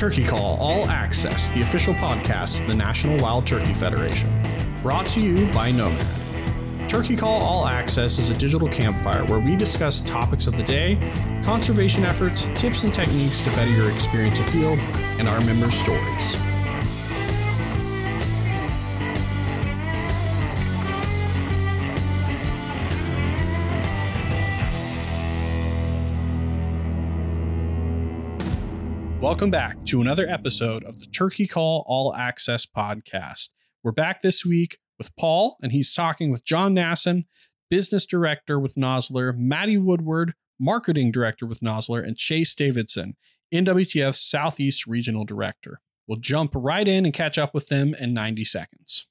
Turkey Call All Access, the official podcast of the National Wild Turkey Federation. Brought to you by Nomad. Turkey Call All Access is a digital campfire where we discuss topics of the day, conservation efforts, tips and techniques to better your experience afield, and our members' stories. Welcome back to another episode of the Turkey Call All Access podcast. We're back this week with Paul, and he's talking with John Nasson, business director with Nosler, Madi Woodward, marketing director with Nosler, and Chase Davidson, NWTF's Southeast Regional Director. We'll jump right in and catch up with them in 90 seconds.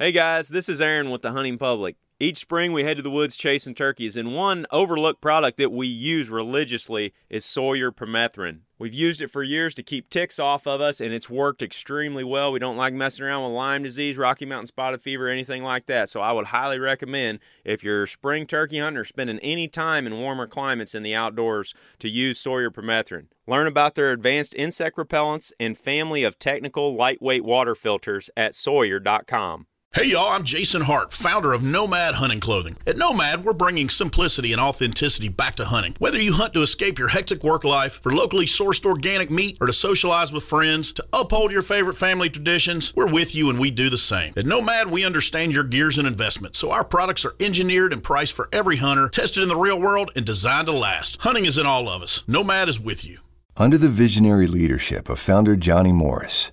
Hey guys, this is Aaron with the Hunting Public. Each spring, we head to the woods chasing turkeys, and one overlooked product that we use religiously is Sawyer permethrin. We've used it for years to keep ticks off of us, and it's worked extremely well. We don't like messing around with Lyme disease, Rocky Mountain spotted fever, anything like that. So I would highly recommend if you're spring turkey hunting or spending any time in warmer climates in the outdoors to use Sawyer permethrin. Learn about their advanced insect repellents and family of technical lightweight water filters at sawyer.com. Hey y'all, I'm Jason Hart, founder of Nomad Hunting Clothing. At Nomad, we're bringing simplicity and authenticity back to hunting. Whether you hunt to escape your hectic work life, for locally sourced organic meat, or to socialize with friends, to uphold your favorite family traditions, we're with you and we do the same. At Nomad, we understand your gears and investments, so our products are engineered and priced for every hunter, tested in the real world, and designed to last. Hunting is in all of us. Nomad is with you. Under the visionary leadership of founder Johnny Morris,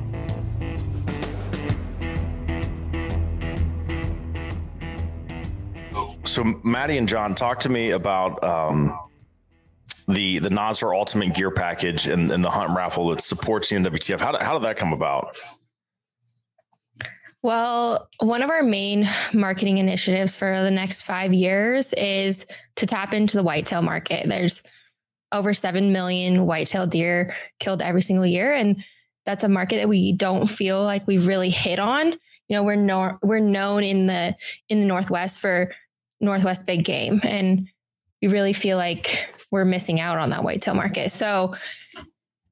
So, Madi and John, talk to me about um, the the Nosler Ultimate Gear Package and, and the hunt raffle that supports the NWTF. How did, how did that come about? Well, one of our main marketing initiatives for the next five years is to tap into the whitetail market. There's over 7 million whitetail deer killed every single year. And that's a market that we don't feel like we've really hit on. You know, we're we're known in the in the Northwest for Northwest big game. And we really feel like we're missing out on that whitetail market. So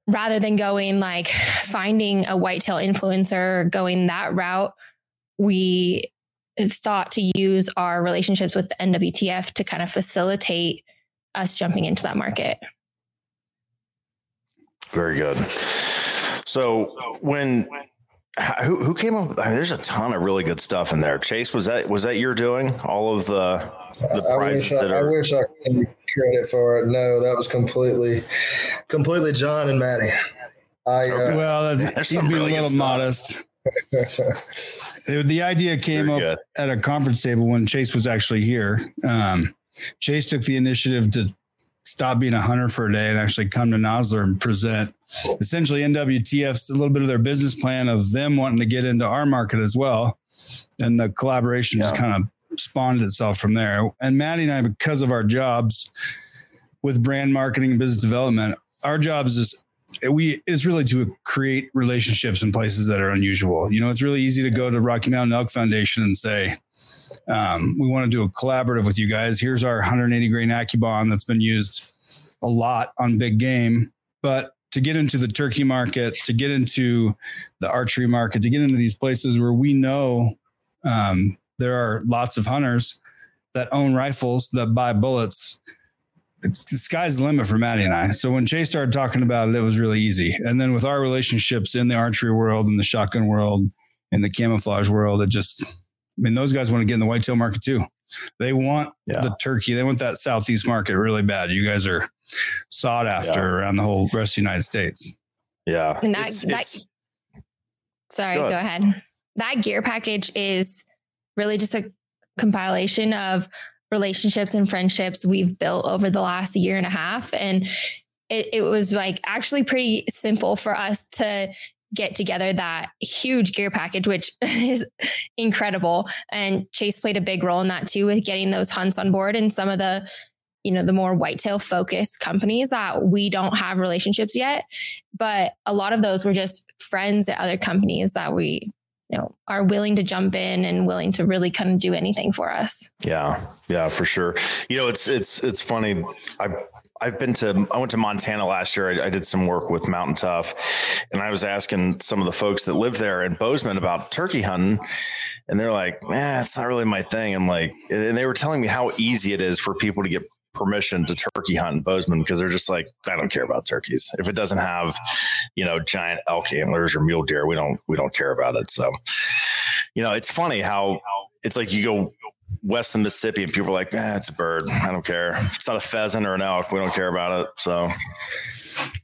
rather than going like finding a whitetail influencer going that route, we thought to use our relationships with the NWTF to kind of facilitate us jumping into that market. Very good. So when who who came up? With, I mean, there's a ton of really good stuff in there. Chase, was that was that your doing? All of the the prizes I wish, that I, are. I wish I could take credit for it. No, that was completely, completely John and Madi. I uh, Well, that's, he's being really a little modest. The the idea came Very up good. at a conference table when Chase was actually here. Um, Chase took the initiative to stop being a hunter for a day and actually come to Nosler and present essentially NWTF's a little bit of their business plan of them wanting to get into our market as well. And the collaboration just kind of spawned itself from there. And Madi and I, because of our jobs with brand marketing and business development, our jobs is we is really to create relationships in places that are unusual. You know, it's really easy to go to Rocky Mountain Elk Foundation and say, um, we want to do a collaborative with you guys. Here's our 180 grain AccuBond that's been used a lot on big game. But to get into the turkey market, to get into the archery market, to get into these places where we know um, there are lots of hunters that own rifles that buy bullets. The sky's the limit for Madi and I. So when Chase started talking about it, it was really easy. And then with our relationships in the archery world, in the shotgun world, in the camouflage world, it just, I mean, those guys want to get in the whitetail market too. They want Yeah. the turkey. They want that southeast market really bad. You guys are sought after Yeah. around the whole rest of the United States. Yeah. And that- It's- that- it's- Sorry, Go go ahead. ahead. That gear package is really just a compilation of relationships and friendships we've built over the last year and a half. And it, it was like actually pretty simple for us to get together that huge gear package, which is incredible. And Chase played a big role in that too, with getting those hunts on board and some of the, you know, the more whitetail focused companies that we don't have relationships yet. But a lot of those were just friends at other companies that we, you know, are willing to jump in and willing to really kind of do anything for us. Yeah, yeah, for sure. You know, it's it's it's funny. I I've been to, I went to Montana last year. I, I, did some work with Mountain Tough and I was asking some of the folks that live there in Bozeman about turkey hunting. And they're like, man, it's not really my thing. I'm like, and they were telling me how easy it is for people to get permission to turkey hunt in Bozeman because they're just like, I don't care about turkeys. If it doesn't have, you know, giant elk antlers or mule deer, we don't, we don't care about it. So, you know, it's funny how it's like you go west of Mississippi, and people are like, "Eh, it's a bird. I don't care. If it's not a pheasant or an elk, we don't care about it." So,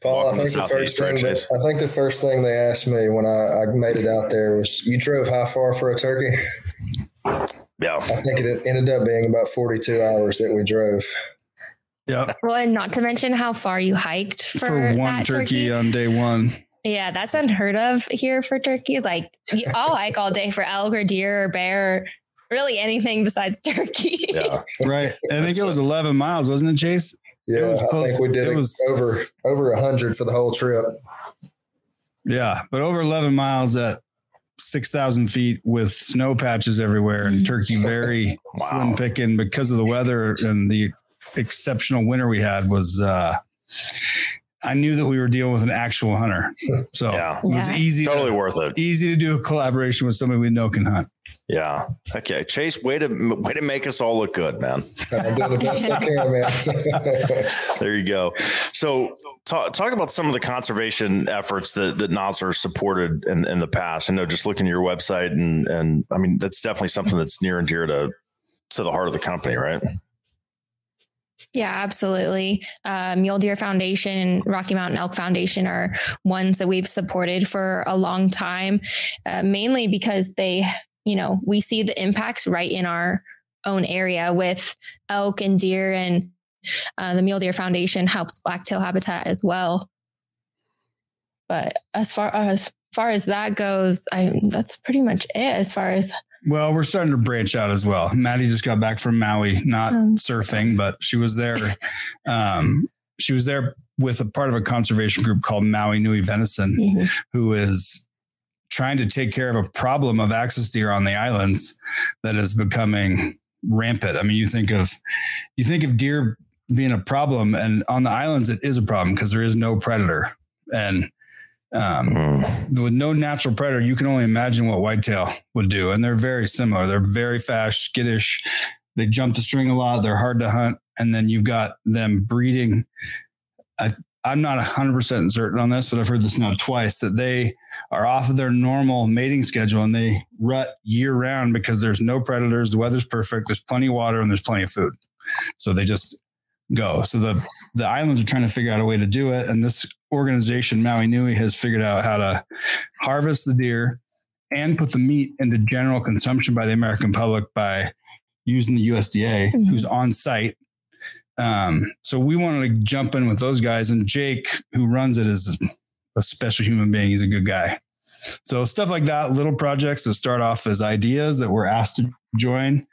Paul, I think the first thing that, I think the first thing they asked me when I, I made it out there was, "You drove how far for a turkey?" Yeah, I think it ended up being about forty-two hours that we drove. Yeah. Well, and not to mention how far you hiked for, for one turkey, turkey on day one. Yeah, that's unheard of here for turkeys. Like I'll hike all day for elk or deer or bear really anything besides turkey. Yeah. right. I think it was 11 miles, wasn't it, Chase? Yeah, I think we did it, was over over a hundred for the whole trip. Yeah, but over 11 miles at 6,000 feet with snow patches everywhere and turkey very wow. slim picking because of the weather and the exceptional winter we had was uh I knew that we were dealing with an actual hunter. So yeah. it was yeah. easy. Totally to, worth it. Easy to do a collaboration with somebody we know can hunt. Yeah. Okay. Chase, way to way to make us all look good, man. I'm doing the best I can, man. there you go. So talk, talk about some of the conservation efforts that, that Nosler supported in, in the past. I know just looking at your website and and I mean that's definitely something that's near and dear to to the heart of the company, right? Yeah, absolutely. Uh, Mule Deer Foundation and Rocky Mountain Elk Foundation are ones that we've supported for a long time, uh, mainly because they you know, we see the impacts right in our own area with elk and deer and uh, the Mule Deer Foundation helps blacktail habitat as well. But as far as far as that goes, I that's pretty much it as far as well, we're starting to branch out as well. Madi just got back from Maui, not um, surfing, but she was there. Um, she was there with a part of a conservation group called Maui Nui Venison, mm-hmm. who is trying to take care of a problem of axis deer on the islands that is becoming rampant. I mean, you think of you think of deer being a problem, and on the islands it is a problem because there is no predator, and um, mm. with no natural predator, you can only imagine what whitetail would do. And they're very similar. They're very fast, skittish. They jump the string a lot. They're hard to hunt, and then you've got them breeding. I, I'm not 100% certain on this, but I've heard this now twice that they are off of their normal mating schedule and they rut year round because there's no predators, the weather's perfect, there's plenty of water, and there's plenty of food. So they just go. So the the islands are trying to figure out a way to do it, and this organization Maui Nui has figured out how to harvest the deer and put the meat into general consumption by the American public by using the USDA, mm-hmm. who's on site um, so we wanted to jump in with those guys, and Jake, who runs it, is a special human being. He's a good guy. So stuff like that, little projects that start off as ideas that we're asked to join,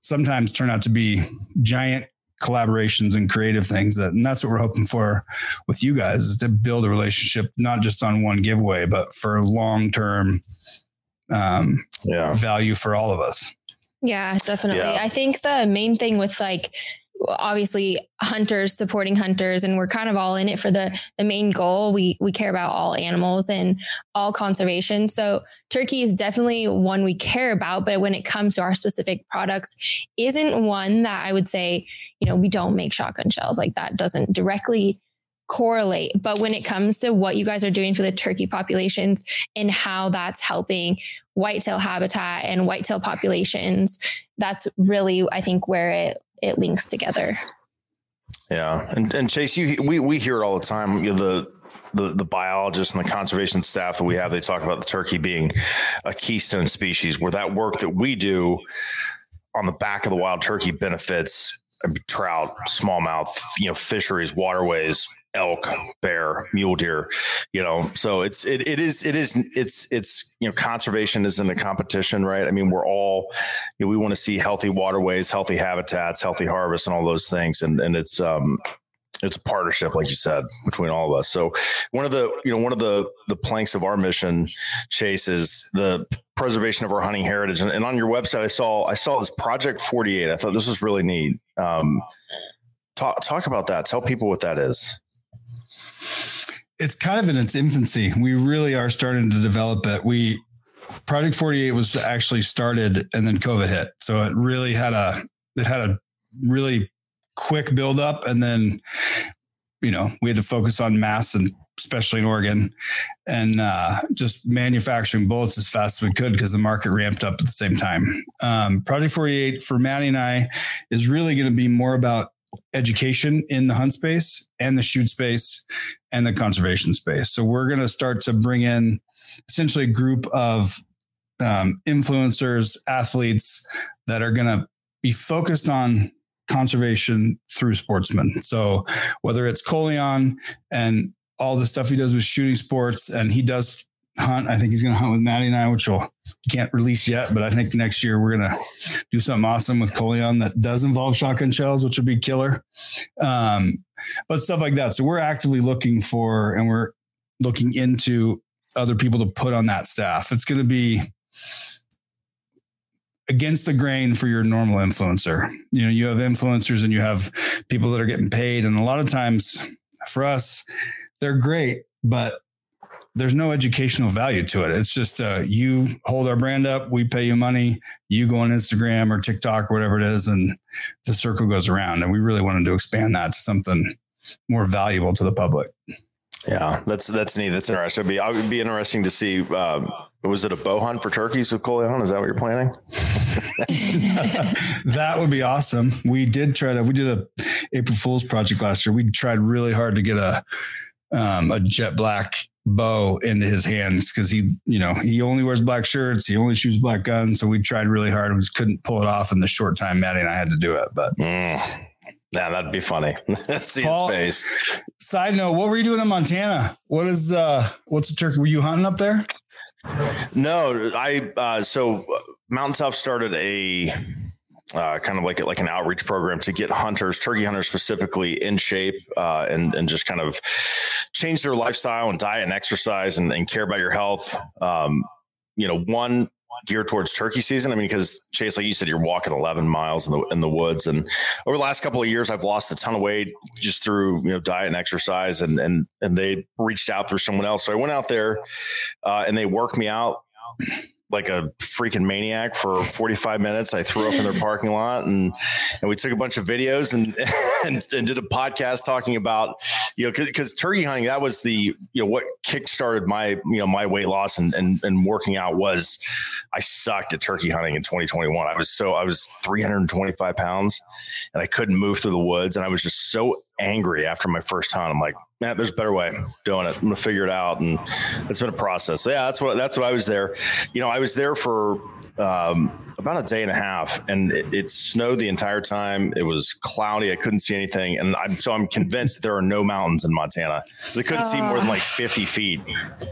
sometimes turn out to be giant collaborations and creative things that and that's what we're hoping for with you guys is to build a relationship not just on one giveaway but for long term um yeah. value for all of us. Yeah definitely. Yeah. i think the main thing with like obviously hunters supporting hunters and we're kind of all in it for the the main goal. We we care about all animals and all conservation. So turkey is definitely one we care about but when it comes to our specific products isn't one that i would say you know we don't make shotgun shells. Like that doesn't directly correlate. But when it comes to what you guys are doing for the turkey populations and how that's helping whitetail habitat and whitetail populations that's really i think where it it links together. Yeah, and and Chase, you we we hear it all the time. You know, the the the biologists and the conservation staff that we have, they talk about the turkey being a keystone species. Where that work that we do on the back of the wild turkey benefits trout, smallmouth, you know, fisheries, waterways, elk, bear, mule deer, you know. So it's it it is it is it's it's you know conservation isn't a competition, right? I mean, we're all you know, we want to see healthy waterways, healthy habitats, healthy harvests, and all those things, and and it's um it's a partnership, like you said, between all of us. So one of the you know one of the the planks of our mission, Chase, is the preservation of our hunting heritage. And, and on your website, I saw I saw this Project Forty Eight. I thought this was really neat. Um, talk talk about that. Tell people what that is it's kind of in its infancy. We really are starting to develop it. We Project 48 was actually started and then COVID hit. So it really had a it had a really quick build up and then you know, we had to focus on mass and especially in Oregon and uh, just manufacturing bullets as fast as we could because the market ramped up at the same time. Um, Project 48 for Madi and I is really going to be more about education in the hunt space and the shoot space and the conservation space. So we're going to start to bring in essentially a group of um, influencers, athletes that are going to be focused on conservation through sportsmen. So whether it's Colion and all the stuff he does with shooting sports, and he does hunt. I think he's going to hunt with Madi and I, which we'll can't release yet, but I think next year we're going to do something awesome with Colion that does involve shotgun shells, which would be killer. Um, but stuff like that. So we're actively looking for, and we're looking into other people to put on that staff. It's going to be against the grain for your normal influencer. You know, you have influencers and you have people that are getting paid. And a lot of times for us, they're great, but there's no educational value to it. It's just uh, you hold our brand up, we pay you money, you go on Instagram or TikTok or whatever it is, and the circle goes around. And we really wanted to expand that to something more valuable to the public. Yeah, that's that's neat. That's interesting. It'd be, it would be interesting to see. Um, was it a bow hunt for turkeys with Colion? Is that what you're planning? that would be awesome. We did try to. We did a April Fool's project last year. We tried really hard to get a um, a jet black bow into his hands because he, you know, he only wears black shirts. He only shoots black guns. So we tried really hard. We just couldn't pull it off in the short time Madi and I had to do it. But mm. Yeah, that'd be funny. See Paul, his face. Side note, what were you doing in Montana? What is uh what's the turkey? Were you hunting up there? No, I uh so Mountain Tough started a uh, kind of like like an outreach program to get hunters, turkey hunters specifically, in shape uh, and and just kind of change their lifestyle and diet and exercise and, and care about your health. Um, you know, one geared towards turkey season. I mean, because Chase, like you said, you're walking 11 miles in the in the woods, and over the last couple of years, I've lost a ton of weight just through you know diet and exercise, and and and they reached out through someone else. So I went out there, uh, and they worked me out like a freaking maniac for 45 minutes. I threw up in their parking lot and, and we took a bunch of videos and, and, and did a podcast talking about, you know, cause, cause, turkey hunting, that was the, you know, what kickstarted my, you know, my weight loss and, and, and working out was I sucked at turkey hunting in 2021. I was so, I was 325 pounds and I couldn't move through the woods. And I was just so angry after my first hunt. I'm like, man, there's a better way doing it. I'm gonna figure it out. And it's been a process. So yeah, that's what that's what I was there. You know, I was there for um, about a day and a half, and it, it, snowed the entire time. It was cloudy. I couldn't see anything, and I'm so I'm convinced there are no mountains in Montana because I couldn't uh, see more than like 50 feet.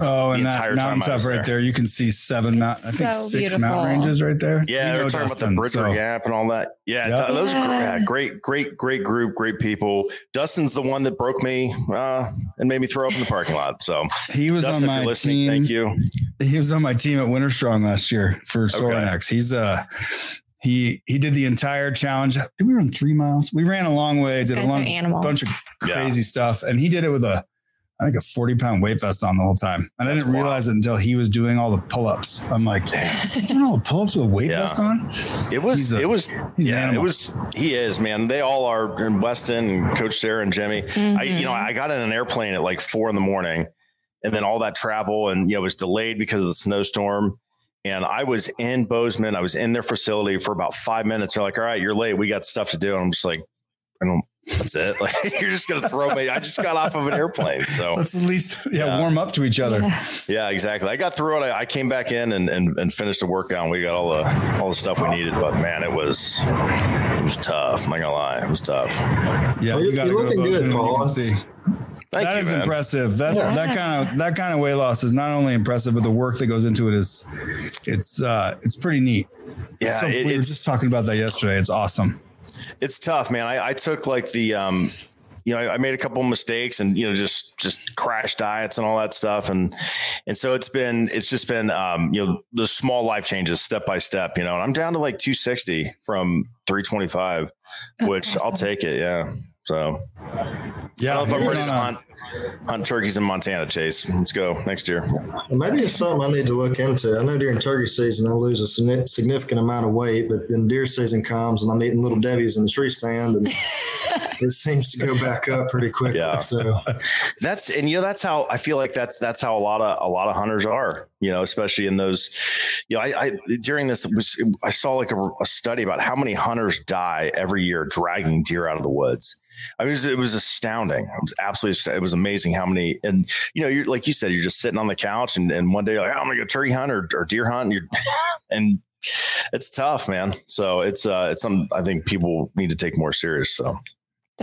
Oh, and that mountain top right there. there. you can see seven mountain. I think so six beautiful. mountain ranges right there. Yeah, you they're talking Dustin, about the Bridger so. Gap and all that. Yeah, yep. those yeah. great, great, great group, great people. Dustin's the one that broke me uh, and made me throw up in the parking lot. So he was Dustin, on my team. Thank you. He was on my team at Winter Strong last year for Sorinex. Okay. He's uh he he did the entire challenge. Did we run three miles? We ran a long way, These did a long bunch of crazy yeah. stuff, and he did it with a I think a 40 pound weight vest on the whole time. And That's I didn't wild. realize it until he was doing all the pull ups. I'm like, doing all the pull ups with a weight yeah. vest on? It was, a, it was, yeah, it was, he is, man. They all are in Weston and Coach Sarah and Jimmy. Mm-hmm. I, you know, I got in an airplane at like four in the morning and then all that travel and, you know, it was delayed because of the snowstorm. And I was in Bozeman. I was in their facility for about five minutes. They're like, all right, you're late. We got stuff to do. And I'm just like, I don't, that's it. Like you're just gonna throw me. I just got off of an airplane, so let's at least yeah, yeah. warm up to each other. Yeah. yeah, exactly. I got through it. I, I came back in and, and, and finished the workout. And we got all the all the stuff we needed, but man, it was it was tough. I'm not gonna lie, it was tough. Yeah, well, you are looking good, Paul. Thank that you, is man. impressive. That yeah. that kind of that kind of weight loss is not only impressive, but the work that goes into it is it's uh it's pretty neat. Yeah, so it, we were just talking about that yesterday. It's awesome. It's tough, man. I, I took like the um you know, I, I made a couple mistakes and, you know, just, just crash diets and all that stuff. And, and so it's been, it's just been, um, you know, the small life changes step by step, you know, and I'm down to like 260 from 325, That's which awesome. I'll take it. Yeah. So yeah, if I'm ready to hunt, hunt turkeys in Montana, Chase. Let's go next year. Well, maybe it's something I need to look into. I know during turkey season I lose a significant amount of weight, but then deer season comes and I'm eating little Debbie's in the tree stand, and it seems to go back up pretty quickly. Yeah. So that's and you know that's how I feel like that's that's how a lot of a lot of hunters are. You know, especially in those. You know, I, I during this was I saw like a, a study about how many hunters die every year dragging deer out of the woods I mean, it was, it was astounding. It was absolutely, it was amazing how many, and you know, you're like you said, you're just sitting on the couch and, and one day you're like, oh, I'm gonna go turkey hunt or, or deer hunt. And, you're, and it's tough, man. So it's, uh, it's something I think people need to take more serious. So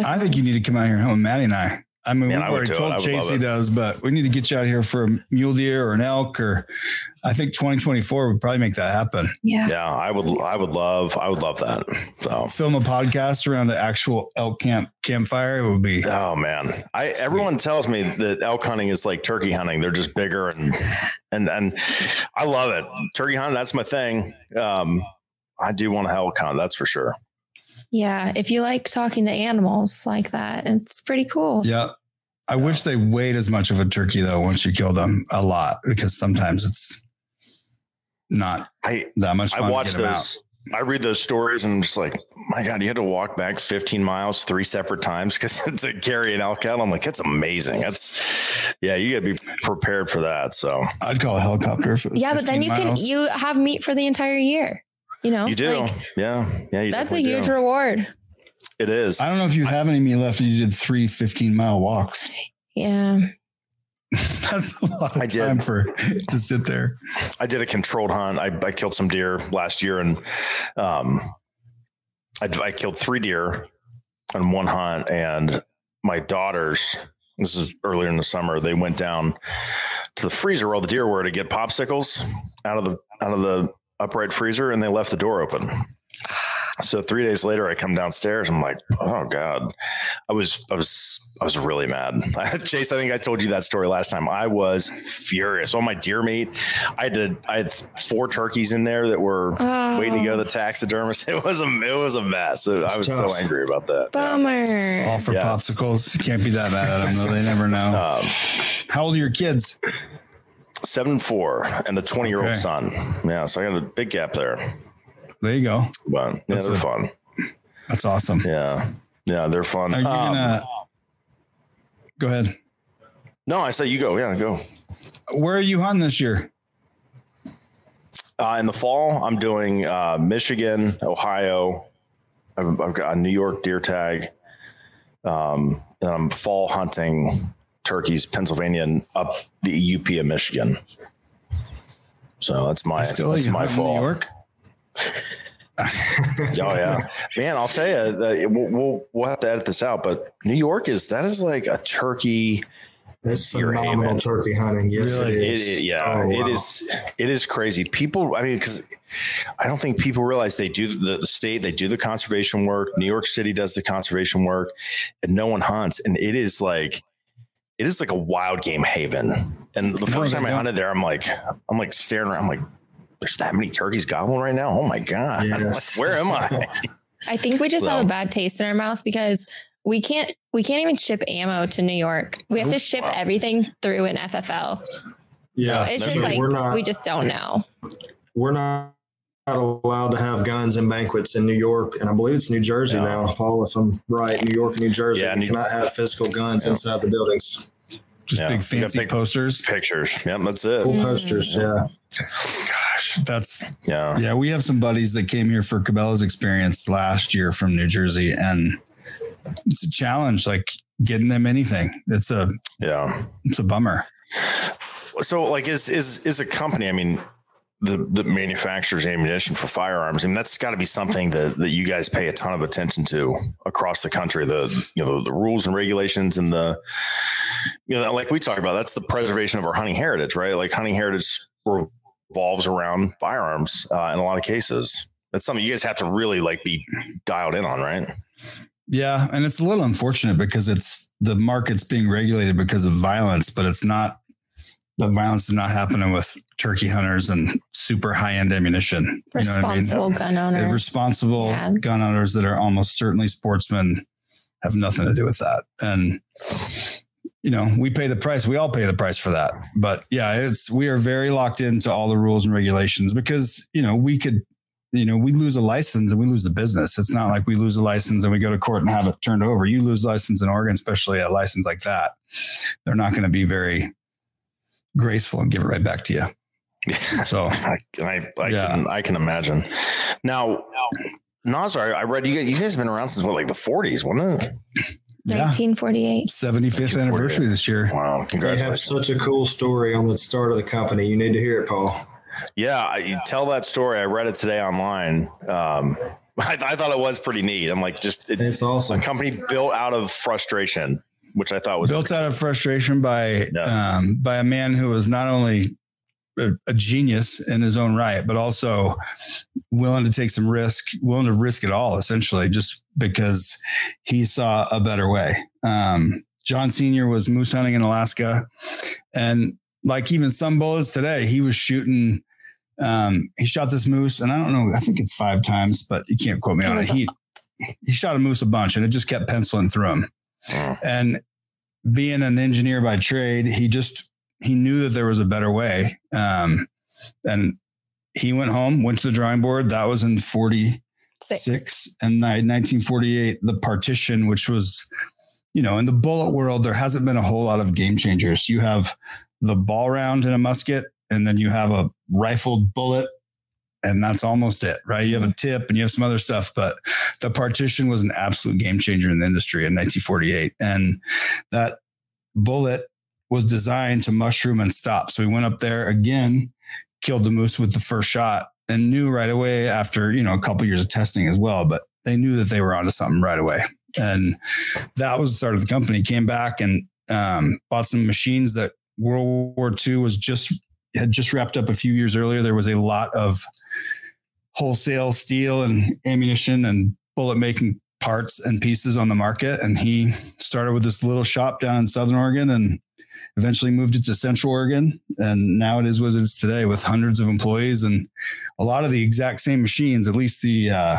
I think you need to come out here and hunt Madi and I. I mean, Man, we've already told Chase he does, but we need to get you out here for a mule deer or an elk, or I think 2024 would probably make that happen. Yeah, yeah, I would, I would love, I would love that. So film a podcast around an actual elk camp campfire. It would be. Oh man, I sweet. everyone tells me that elk hunting is like turkey hunting. They're just bigger and and and I love it. Turkey hunting, that's my thing. Um, I do want to elk hunt, that's for sure. Yeah, if you like talking to animals like that, it's pretty cool. Yeah. I wish they weighed as much of a turkey though once you kill them a lot because sometimes it's not I, that much I watch those I read those stories and I'm just like, my God, you had to walk back 15 miles three separate times because to carry an elk out. I'm like, that's amazing. That's yeah, you gotta be prepared for that. So I'd call a helicopter. yeah, but then you miles. can you have meat for the entire year. You know, you do. Like, yeah. Yeah. that's a huge do. reward. It is. I don't know if you have any meat left. You did three 15 mile walks. Yeah. That's a lot of I time did. for to sit there. I did a controlled hunt. I, I killed some deer last year and um, I, I killed three deer on one hunt. And my daughters, this is earlier in the summer, they went down to the freezer where all the deer were to get popsicles out of the out of the upright freezer and they left the door open. So three days later, I come downstairs. I'm like, oh god, I was, I was, I was really mad. Chase, I think I told you that story last time. I was furious. All my deer meat, I did. I had four turkeys in there that were oh. waiting to go to the taxidermist. It was a, it was a mess. I was tough. so angry about that. Bummer. Yeah. All for yes. popsicles. You can't be that mad at them though. They never know. Um, How old are your kids? Seven four and a 20 year old son. Yeah, so I got a big gap there. There you go. But yeah, that's they're a, fun. That's awesome. Yeah, yeah, they're fun. Are you um, gonna go ahead? No, I say you go. Yeah, go. Where are you hunting this year? Uh, in the fall, I'm doing uh, Michigan, Ohio. I've, I've, got a New York deer tag. Um, and I'm fall hunting turkeys, Pennsylvania, and up the UP of Michigan. So that's my still that's my fault. New York. oh yeah, man! I'll tell you, that we'll, we'll, we'll have to edit this out, but New York is that is like a turkey. That's phenomenal turkey hunting. Yes, really? it is. It, it, yeah, oh, wow. it is. It is crazy. People, I mean, because I don't think people realize they do the, the, state, they do the conservation work. New York City does the conservation work, and no one hunts. And it is like it is like a wild game haven. And the first time I hunted there, I'm like, I'm like staring around, I'm like, there's that many turkeys gobbling right now. Oh my God. Yes. Like, where am I? I think we just so. have a bad taste in our mouth because we can't we can't even ship ammo to New York. We have to oh, ship wow. everything through an FFL. Yeah. So it's just like not, we just don't know. We're not not allowed to have guns in banquets in New York, and I believe it's New Jersey yeah. now, Paul. If I'm right, New York and New Jersey, yeah, you New- cannot have physical guns yeah. inside the buildings. Just yeah. big fancy big posters. Pictures. Yep, that's it. Cool posters. Yeah. Gosh, that's yeah. Yeah, we have some buddies that came here for Cabela's experience last year from New Jersey, and it's a challenge. Like getting them anything. It's a yeah. It's a bummer. So, like, is is is a company? I mean, the, the manufacturer's ammunition for firearms. I mean, that's got to be something that, that you guys pay a ton of attention to across the country. The you know the, the rules and regulations and the you know, like we talked about, that's the preservation of our hunting heritage, right? Like hunting heritage revolves around firearms uh, in a lot of cases. That's something you guys have to really like be dialed in on, right? Yeah, and it's a little unfortunate because it's the market's being regulated because of violence, but it's not the violence is not happening with turkey hunters and super high end ammunition. Responsible you know I mean? gun owners. Responsible yeah. gun owners that are almost certainly sportsmen have nothing to do with that. And you know, we pay the price. We all pay the price for that. But yeah, it's we are very locked into all the rules and regulations because, you know, we could you know, we lose a license and we lose the business. It's not like we lose a license and we go to court and have it turned over. You lose license in Oregon, especially a license like that. They're not going to be very graceful and give it right back to you. So I, I, I yeah. can, I can imagine. Now, Nosler, I read you guys, you guys have been around since what, like the 40s, wasn't it? 1948. 75th anniversary this year. Wow. Congratulations. You have such a cool story on the start of the company. You need to hear it, Paul. Yeah. You tell that story. I read it today online. Um, I, I, thought it was pretty neat. I'm like, just it, it's awesome. A company built out of frustration which I thought was built out of frustration by yeah. um, by a man who was not only a, a, genius in his own right, but also willing to take some risk, willing to risk it all, essentially, just because he saw a better way. Um, John Senior was moose hunting in Alaska, and like even some bullets today, he was shooting. Um, he shot this moose, and I don't know. I think it's five times, but you can't quote me on it. He he shot a moose a bunch, and it just kept penciling through him. And being an engineer by trade, he just he knew that there was a better way. Um, and he went home, went to the drawing board. That was in 46. Six. And 1948, the partition, which was, you know, in the bullet world, there hasn't been a whole lot of game changers. You have the ball round in a musket, and then you have a rifled bullet and that's almost it, right? You have a tip and you have some other stuff, but the partition was an absolute game changer in the industry in 1948. And that bullet was designed to mushroom and stop. So we went up there again, killed the moose with the first shot and knew right away after, you know, a couple years of testing as well, but they knew that they were onto something right away. And that was the start of the company. Came back and um, bought some machines that World War II was just had just wrapped up a few years earlier. There was a lot of wholesale steel and ammunition and bullet making parts and pieces on the market. And he started with this little shop down in Southern Oregon and eventually moved it to Central Oregon. And now it is what it is today with hundreds of employees and a lot of the exact same machines, at least the uh,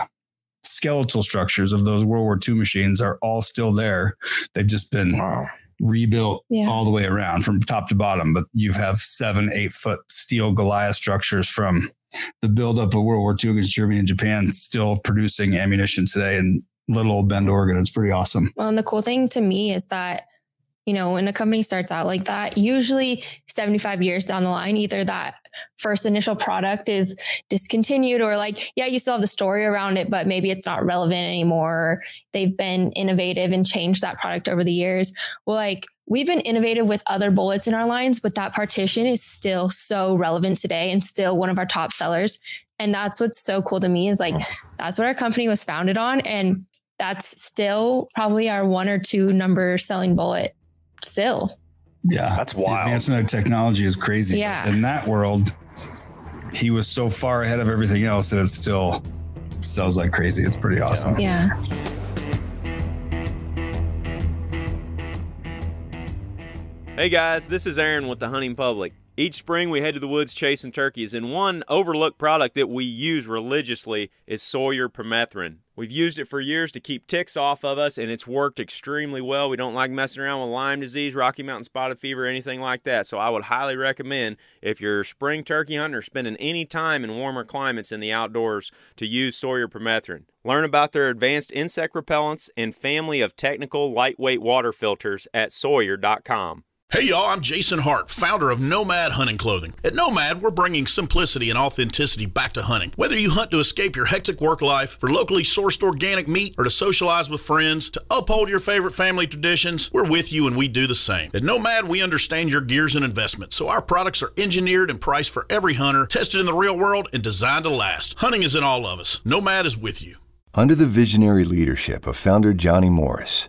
skeletal structures of those World War II machines are all still there. They've just been wow. rebuilt yeah. all the way around from top to bottom. But you have seven, eight foot steel Goliath structures from the buildup of World War II against Germany and Japan still producing ammunition today in little old Bend, Oregon. It's pretty awesome. Well, and the cool thing to me is that, you know, when a company starts out like that, usually 75 years down the line, either that first initial product is discontinued or like, yeah, you still have the story around it, but maybe it's not relevant anymore. They've been innovative and changed that product over the years. Well, like we've been innovative with other bullets in our lines, but that partition is still so relevant today and still one of our top sellers. And that's what's so cool to me is like, that's what our company was founded on. And that's still probably our one or two number selling bullet still. Yeah. That's wild. The advancement of technology is crazy. Yeah. In that world, he was so far ahead of everything else that it still sells like crazy. It's pretty awesome. Yeah. Hey guys, this is Aaron with the Hunting Public. Each spring we head to the woods chasing turkeys, and one overlooked product that we use religiously is Sawyer permethrin. We've used it for years to keep ticks off of us, and it's worked extremely well. We don't like messing around with Lyme disease, Rocky Mountain spotted fever, anything like that. So I would highly recommend if you're a spring turkey hunter spending any time in warmer climates in the outdoors to use Sawyer permethrin. Learn about their advanced insect repellents and family of technical lightweight water filters at sawyer.com. Hey y'all, I'm Jason Hart, founder of Nomad Hunting Clothing. At Nomad, we're bringing simplicity and authenticity back to hunting. Whether you hunt to escape your hectic work life, for locally sourced organic meat, or to socialize with friends, to uphold your favorite family traditions, we're with you and we do the same. At Nomad, we understand your gears and investments, so our products are engineered and priced for every hunter, tested in the real world, and designed to last. Hunting is in all of us. Nomad is with you. Under the visionary leadership of founder Johnny Morris,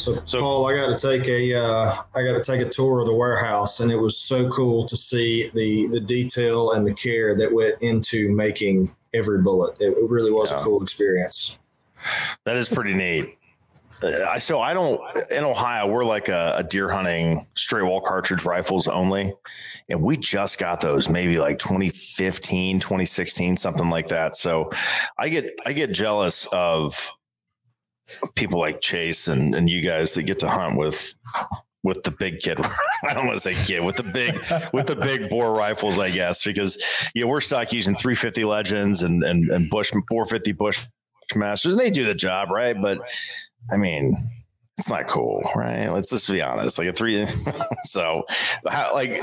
So, So- Paul, I got to take a uh, I got to take a tour of the warehouse, and it was so cool to see the the detail and the care that went into making every bullet. It, really was Yeah. a cool experience. That is pretty neat. Uh, I so I don't in Ohio we're like a, a deer hunting straight wall cartridge rifles only and we just got those maybe like 2015 2016 something like that so I get I get jealous of people like Chase and and you guys that get to hunt with with the big kid I don't want to say kid with the big with the big bore rifles I guess because yeah we're stuck using 350 legends and and and bush 450 bush masters and they do the job right but I mean, it's not cool, right? Let's just be honest. Like a three, so how, like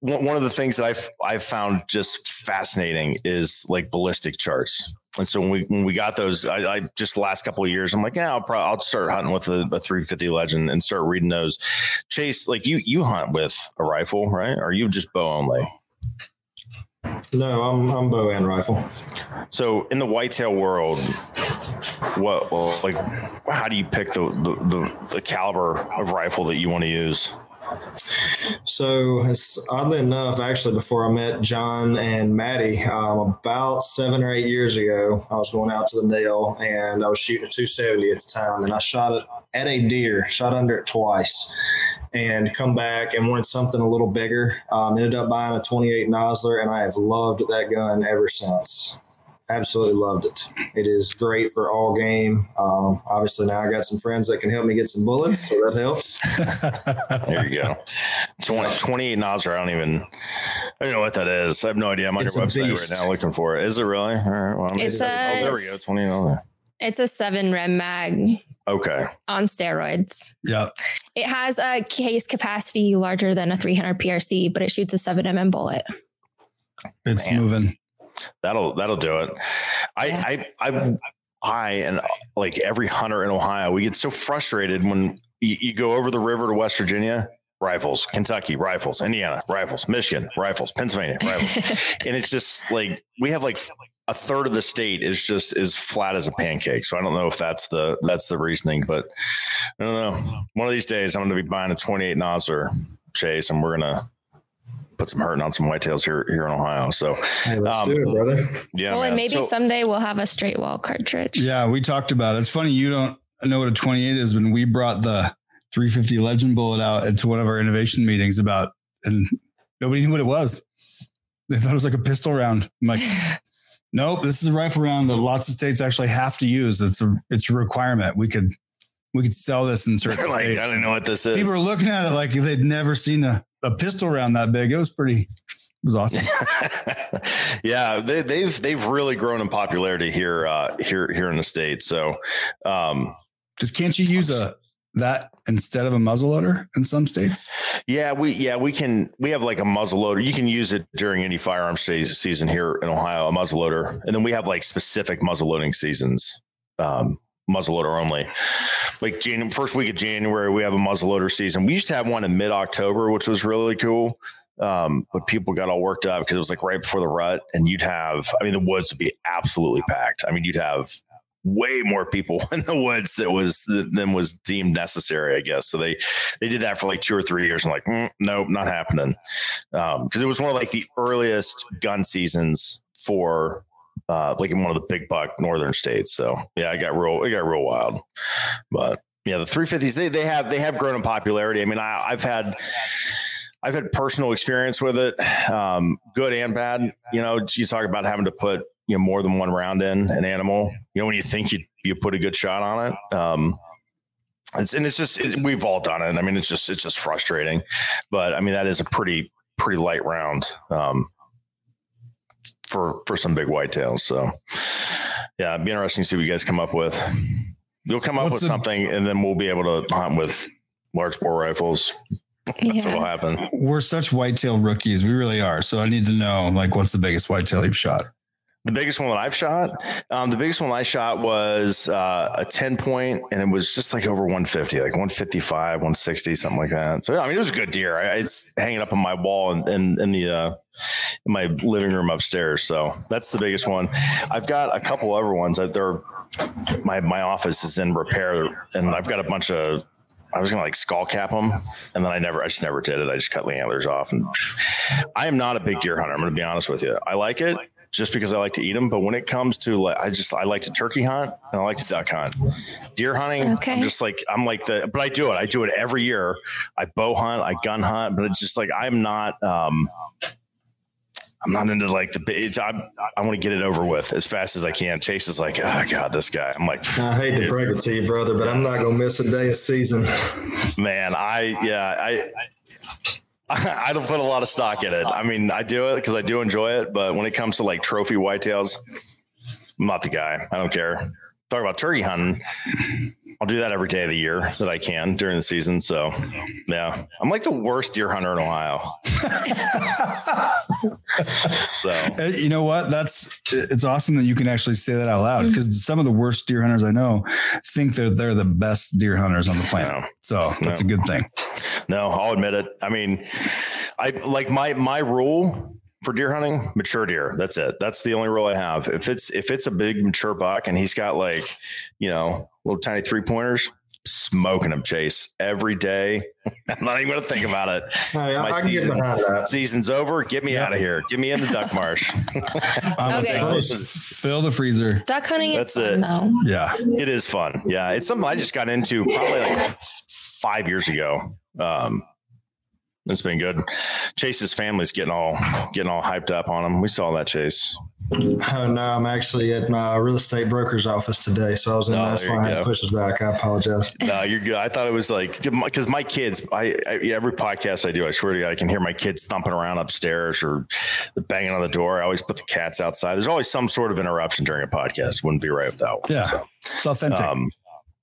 one one of the things that I've I've found just fascinating is like ballistic charts. And so when we when we got those, I, I just the last couple of years, I'm like, yeah, I'll probably I'll start hunting with a, a 350 legend and start reading those. Chase, like you you hunt with a rifle, right? Or you just bow only? No, I'm I'm bow and rifle. So in the whitetail world, what well, like how do you pick the, the the the caliber of rifle that you want to use? So, oddly enough, actually, before I met John and Madi, um, about seven or eight years ago, I was going out to the nail and I was shooting a 270 at the time, and I shot it at a deer, shot under it twice, and come back and wanted something a little bigger. Um, ended up buying a 28 Nosler, and I have loved that gun ever since. Absolutely loved it. It is great for all game. Um, obviously, now I got some friends that can help me get some bullets, so that helps. There you go. 20, 28 Nosler. I don't even I don't know what that is. I have no idea. I'm on It's your website beast. right now looking for it. Is it really? All right. Well, maybe- It's oh, a- there we go. 20 Nosler. It's a seven rem mag Okay. on steroids. Yeah. It has a case capacity larger than a 300 PRC, but it shoots a 7 mm bullet. It's Man. moving. That'll that'll do it. I Yeah. I I I and like every hunter in Ohio, we get so frustrated when you, you go over the river to West Virginia, rifles, Kentucky, rifles, Indiana, rifles, Michigan, rifles, Pennsylvania, rifles. and it's just like we have like a third of the state is just as flat as a pancake. So I don't know if that's the that's the reasoning, but I don't know. One of these days I'm gonna be buying a 28 Nosler chase and we're gonna put some hurting on some whitetails here here in Ohio. So Hey, let's Um, do it, brother. yeah. well, and maybe So- someday we'll have a straight wall cartridge. Yeah, we talked about it. It's funny you don't know what a 28 is when we brought the 350 Legend bullet out into one of our innovation meetings about, and nobody knew what it was. They thought it was like a pistol round. I'm like, nope, this is a rifle round that lots of states actually have to use. It's a it's a requirement. We could we could sell this in certain They're like, states. I don't know what this is. People were looking at it like they'd never seen a, a pistol round that big. It was pretty. It was awesome. yeah, they, they've they've really grown in popularity here uh, here here in the state. So, um, Just can't you use a that instead of a muzzle loader in some states? yeah, we yeah we can we have like a muzzle loader. You can use it during any firearm season season here in Ohio, a muzzle loader, and then we have like specific muzzle loading seasons. Um, muzzleloader only. Like Jan- first week of January, we have a muzzleloader season. We used to have one in mid October, which was really cool. Um, but people got all worked up because it was like right before the rut, and you'd have, I mean, the woods would be absolutely packed. I mean, you'd have way more people in the woods that was than was deemed necessary, I guess. So they they did that for like two or three years. and like, mm, nope, not happening, because it was one of like the earliest gun seasons for uh, like in one of the big buck northern states. So yeah, I got real, it got real wild. But yeah, the 350s they they have they have grown in popularity. I mean, I, I've had I've had personal experience with it, um, good and bad. You know, you talk about having to put you know more than one round in an animal. You know, when you think you you put a good shot on it. Um, it's, and it's just it's, we've all done it. I mean, it's just it's just frustrating, but I mean that is a pretty pretty light round um, for for some big whitetails. So Yeah, it'd be interesting to see what you guys come up with. You'll come up What's with the- something, and then we'll be able to hunt with large bore rifles. That's what will happen. We're such whitetail rookies. We really are. So I need to know like what's the biggest whitetail you've shot? The biggest one that I've shot, um, the biggest one I shot was uh, a 10 point and it was just like over 150, like 155, 160, something like that. So, I mean, it was a good deer. I, it's hanging up on my wall in, in, in the, uh, in my living room upstairs. So that's the biggest one. I've got a couple other ones that they're, my, my office is in repair and I've got a bunch of, I was gonna like skull cap them, and then I never, I just never did it. I just cut the antlers off, and I am not a big deer hunter. I'm gonna be honest with you. I like it just because I like to eat them, but when it comes to like, I just I like to turkey hunt and I like to duck hunt. Deer hunting, Okay. I'm just like I'm like the, but I do it. I do it every year. I bow hunt, I gun hunt, but it's just like I'm not. um I'm not into like the big. I, I want to get it over with as fast as I can. Chase is like, oh god, this guy. I'm like, I hate to break it to you, brother, but I'm not gonna miss a day of season. man i yeah i i don't put a lot of stock in it i mean i do it because i do enjoy it but when it comes to like trophy whitetails i'm not the guy i don't care talk about turkey hunting i'll do that every day of the year that i can during the season so yeah i'm like the worst deer hunter in ohio so You know what? That's it's awesome that you can actually say that out loud because some of the worst deer hunters I know think that they're the best deer hunters on the planet. No. So that's No. a good thing. No, I'll admit it. I mean, I like my my rule for deer hunting, mature deer. That's it. That's the only rule I have. If it's if it's a big mature buck and he's got like, you know, little tiny three pointers, smoking them, chase every day. I'm not even gonna think about it. Hey, My I can get season- Season's over. Get me out of here. Get me in the duck marsh. I'm Okay. gonna take. Fill the freezer. Duck hunting That's is fun it. though. Yeah. it is fun. Yeah, it's something I just got into probably like five years ago. Um, it's been good. Chase's family's getting all getting all hyped up on him. We saw that Chase. Oh no, I'm actually at my real estate broker's office today, so I was in. Oh, that's why I had go. to push us back. I apologize. No, you're good. I thought it was like because my kids. I, I every podcast I do, I swear to God, I can hear my kids thumping around upstairs or banging on the door. I always put the cats outside. There's always some sort of interruption during a podcast. Wouldn't be right without. one. Yeah. So. It's authentic. Um,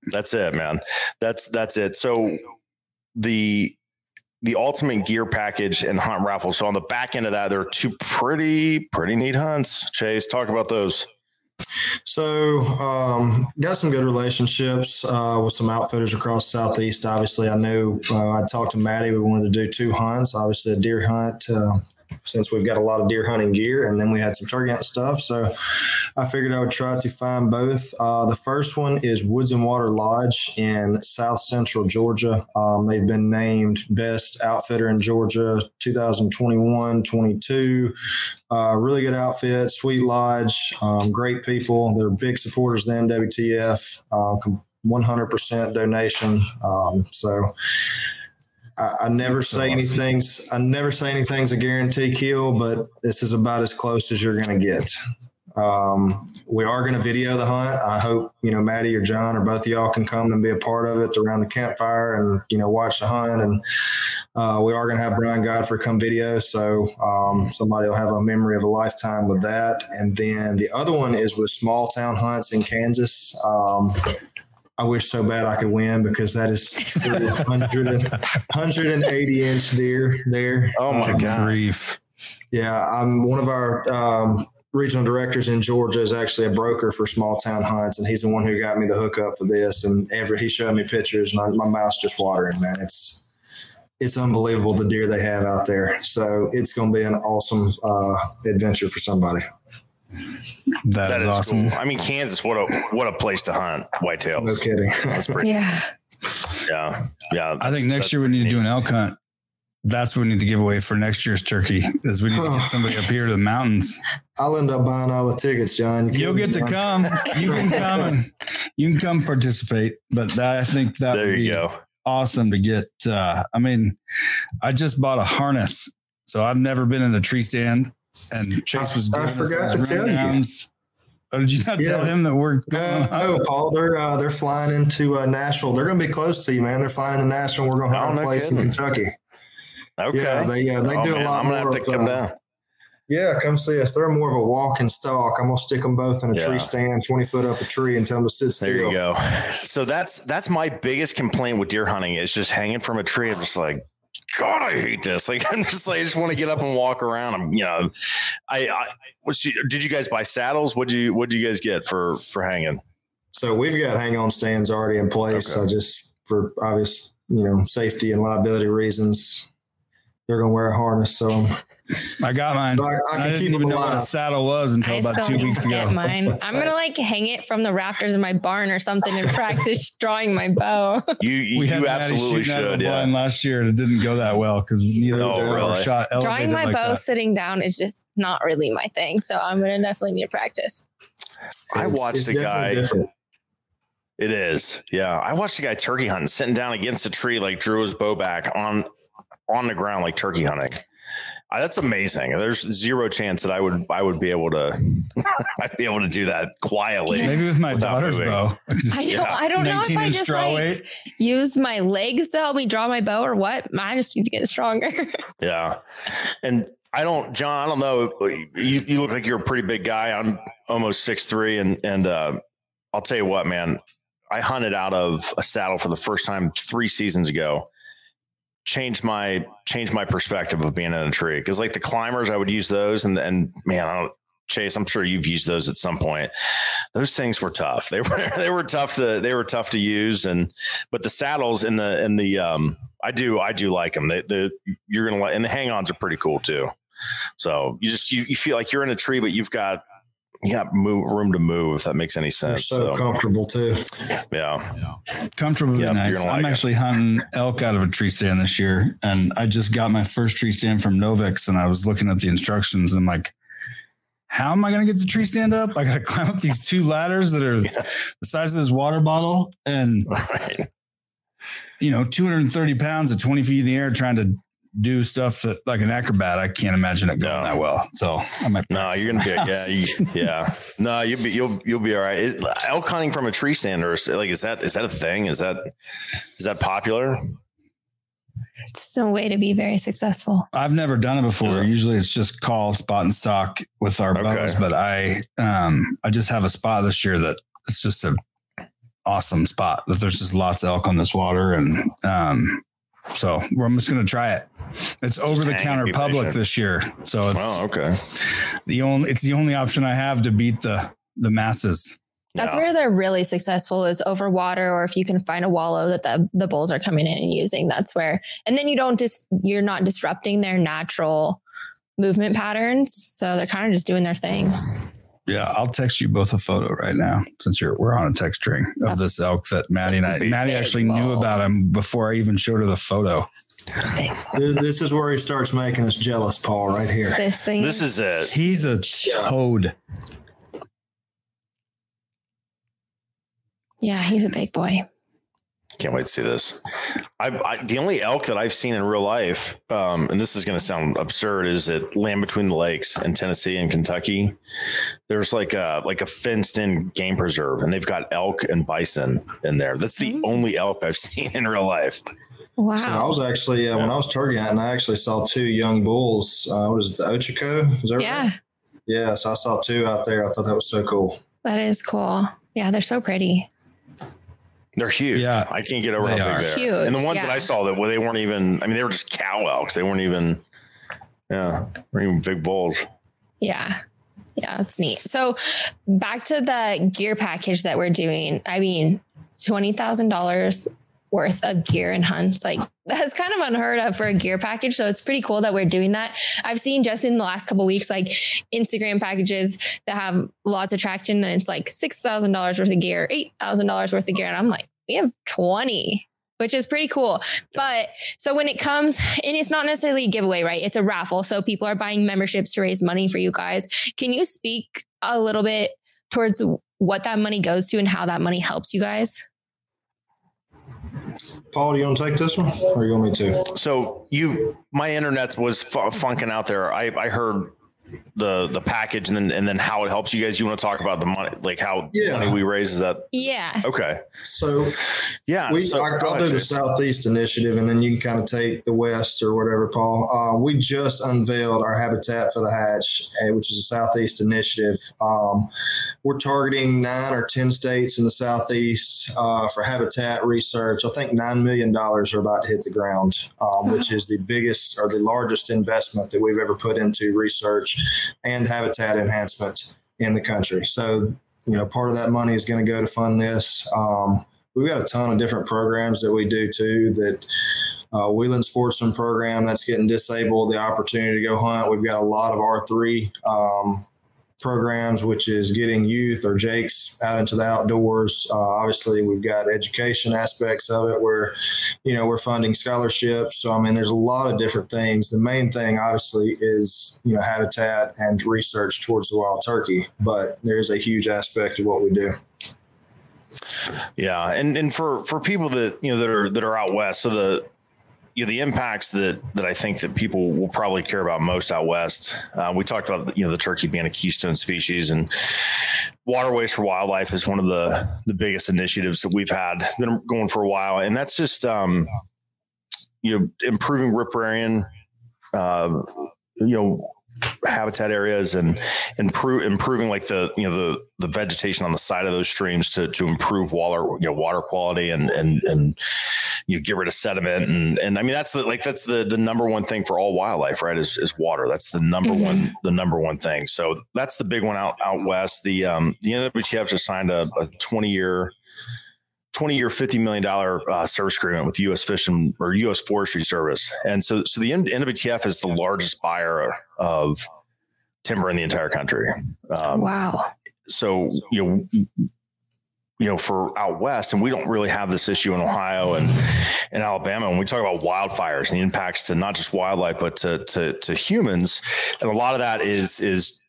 that's it, man. That's that's it. So the the ultimate gear package and hunt raffle. So on the back end of that, there are two pretty pretty neat hunts. Chase, talk about those. So, um, got some good relationships uh, with some outfitters across southeast. Obviously, I knew uh, I talked to Madi. We wanted to do two hunts. Obviously, a deer hunt. Uh, since we've got a lot of deer hunting gear, and then we had some turkey hunt stuff, so I figured I would try to find both. Uh, the first one is Woods and Water Lodge in South Central Georgia. Um, they've been named Best Outfitter in Georgia 2021 22. Uh, really good outfit, sweet lodge, um, great people. They're big supporters of the NWTF, uh, 100% donation. Um, so I, I never say anything. I never say anything's a guarantee kill, but this is about as close as you're going to get. Um, we are going to video the hunt. I hope you know Madi or John or both of y'all can come and be a part of it around the campfire and you know watch the hunt. And uh, we are going to have Brian Godfrey come video, so um, somebody will have a memory of a lifetime with that. And then the other one is with Small Town Hunts in Kansas. Um, I wish so bad I could win because that is 100, 180 inch deer there. Oh my Um, God. Grief. yeah, I'm one of our um, regional directors in Georgia is actually a broker for small town hunts, and he's the one who got me the hookup for this. And every he showed me pictures, and I, my mouth's just watering, man. It's it's unbelievable the deer they have out there. So it's going to be an awesome uh, adventure for somebody. That That is, is awesome. cool. I mean, Kansas, what a what a place to hunt whitetails. No kidding. That's pretty. Yeah. Yeah, yeah. I think next year we need to do an elk hunt. That's what we need to give away for next year's turkey. Is we need to get somebody up here to the mountains. I'll end up buying all the tickets, John. You You'll get to John. come. You can come and you can come participate. But that, I think that There would be you go. awesome to get. Uh, I mean, I just bought a harness, so I've never been in a tree stand. And Chase was I giving us forgot to tell you. Oh, did you not tell him that we're going No, no, Paul. They're uh, they're flying into uh, Nashville. They're going to be close to you, man. They're flying into Nashville. We're going to Oh, have a no place in. Kentucky. Okay. Yeah, they uh, they Oh, do man, a lot I'm gonna more. have to of, come uh, down. Yeah, come see us. They're more of a walking stalk. I'm gonna stick them both in a Yeah. tree stand, 20 foot up a tree, and tell them to sit still. There you go. So that's that's my biggest complaint with deer hunting is just hanging from a tree. I'm just like, God, I hate this. Like I'm just like I just want to get up and walk around. I'm you know, I, I what's you, did you guys buy saddles? What do you what do you guys get for for hanging? So we've got hang on stands already in place. Okay. I just for obvious, you know, safety and liability reasons, they're gonna wear a harness. So I'm, got mine. I, I I, can didn't keep even know what a saddle was until I about two weeks ago. mine. I'm gonna like hang it from the rafters in my barn or something and practice drawing my bow. You you, had you Madi absolutely shooting out of should. Yeah. blind last year and it didn't go that well because neither Oh, of us ever really? shot drawing my like bow that. sitting down is just not really my thing. So I'm gonna definitely need to practice. I It's- watched it's a guy. different. It is. Yeah. I watched a guy turkey hunting, sitting down against a tree, like drew his bow back on on the ground, like turkey hunting. Uh, that's amazing. There's zero chance that I would I would be able to I'd be able to do that quietly. Maybe with my daughter's moving. bow. I know. Yeah. I don't know if I just like weight. use my legs to help me draw my bow or what. I just need to get stronger. Yeah. And I don't, John, I don't know. You, you look like you're a pretty big guy. I'm almost six three, and and uh, I'll tell you what, man. I hunted out of a saddle for the first time three seasons ago. Changed my changed my perspective of being in a tree because like the climbers, I would use those, and and man, I don't. Chase, I'm sure you've used those at some point. Those things were tough. They were they were tough to they were tough to use, and but the saddles in the in the um I do I do like them. They the you're gonna like and the hang-ons are pretty cool too. So you just you, you feel like you're in a tree, but you've got you got move, room to move if that makes any sense. so So, comfortable too. yeah, Comfortable would Yep, nice. I'm like it. actually hunting elk out of a tree stand this year, and I just got my first tree stand from Novix, and I was looking at the instructions, and I'm like, "How am I going to get the tree stand up? I got to climb up these two ladders that are the size of this water bottle, and right. you know, 230 pounds at 20 feet in the air, trying to do stuff that like an acrobat. I can't imagine it going No. that well. So I might. No, you're gonna be yeah, you, yeah. No, you'll be you'll you'll be all right. Is, elk hunting from a tree stand or like is that is that a thing? Is that is that popular? it's a way to be very successful. I've never done it before. Usually it's just call spot and stock with our Okay. bows, but I um I just have a spot this year that it's just a awesome spot that there's just lots of elk on this water and um so we're I'm just gonna try it. It's over the counter public patient. this year. So it's Oh, okay. the only it's the only option I have to beat the the masses. That's Yeah. where they're really successful is over water, or if you can find a wallow that the, the bulls are coming in and using. That's where, and then you don't just you're not disrupting their natural movement patterns, so they're kind of just doing their thing. Yeah, I'll text you both a photo right now since you're we're on a text string of this elk that Madi and I Madi actually knew about him before I even showed her the photo. This is where he starts making us jealous, Paul, right here. This thing. This is it. He's a toad. yeah, he's a big boy. Can't wait to see this. I, I the only elk that I've seen in real life, um, and this is going to sound absurd, is at Land Between the Lakes in Tennessee and Kentucky. There's like a like a fenced in game preserve, and they've got elk and bison in there. That's the Mm. only elk I've seen in real life. Wow. So I was actually uh, when I was turkey hunting, I actually saw two young bulls. Uh, what is it, the Ochiko? Is that yeah, right? Yeah. So I saw two out there. I thought that was so cool. that is cool. Yeah, they're so pretty. They're huge. Yeah, I can't get over they how are. big they are. Huge, And the ones that. I saw that well, they weren't even. I mean, they were just cow elks. They weren't even. Yeah, they weren't even big bulls. Yeah. Yeah, that's neat. So back to the gear package that we're doing. I mean, twenty thousand dollars worth of gear and hunts. Like that's kind of unheard of for a gear package. So it's pretty cool that we're doing that. I've seen just in the last couple weeks, like Instagram packages that have lots of traction, and it's like six thousand dollars worth of gear, eight thousand dollars worth of gear. And I'm like, we have twenty. Which is pretty cool. But so when it comes, and it's not necessarily a giveaway, right? It's a raffle. So people are buying memberships to raise money for you guys. Can you speak a little bit towards what that money goes to and how that money helps you guys? Paul, do you want to take this one, or you want me to? So you, my internet was fu- funking out there. I, I heard the the package and then and then how it helps you guys? You want to talk about the money, like how Yeah. money we raise? Is that Yeah. okay? So Yeah. we, so I, go I'll do the Southeast Initiative, and then you can kind of take the West or whatever, Paul. Uh, we just unveiled our Habitat for the Hatch, uh, which is a Southeast Initiative. Um, we're targeting nine or 10 states in the Southeast uh, for habitat research. I think $9 million are about to hit the ground, um, which is the biggest or the largest investment that we've ever put into research and habitat enhancement in the country. So, you know, part of that money is going to go to fund this. Um, we've got a ton of different programs that we do too that uh, Wheelin' Sportsmen program that's getting disabled the opportunity to go hunt. We've got a lot of R3 um, programs, which is getting youth or Jakes out into the outdoors. Uh, obviously, we've got education aspects of it where, you know, we're funding scholarships. So, I mean, there's a lot of different things. The main thing, obviously, is, you know, habitat and research towards the wild turkey, but there's a huge aspect of what we do. Yeah, and and for for people that you know that are that are out west, so the you know the impacts that that I think that people will probably care about most out west. Uh, we talked about you know the turkey being a keystone species and waterways for wildlife is one of the the biggest initiatives that we've had been going for a while, and that's just um, you know improving riparian, uh, you know habitat areas and improve improving like the you know the the vegetation on the side of those streams to to improve water you know water quality and and and you get rid of sediment and and I mean that's the like that's the the number one thing for all wildlife right is is water that's the number Mhm. one the number one thing so that's the big one out out west the um the NWTF just signed a, a 20 year 20 year, $50 million uh, service agreement with U.S. Fish and or U.S. Forestry Service. And so, so the NWTF is the largest buyer of timber in the entire country. Um, wow. so, you know, you know, for out west, and we don't really have this issue in Ohio and in Alabama. When we talk about wildfires and the impacts to not just wildlife but to to, to humans, and a lot of that is is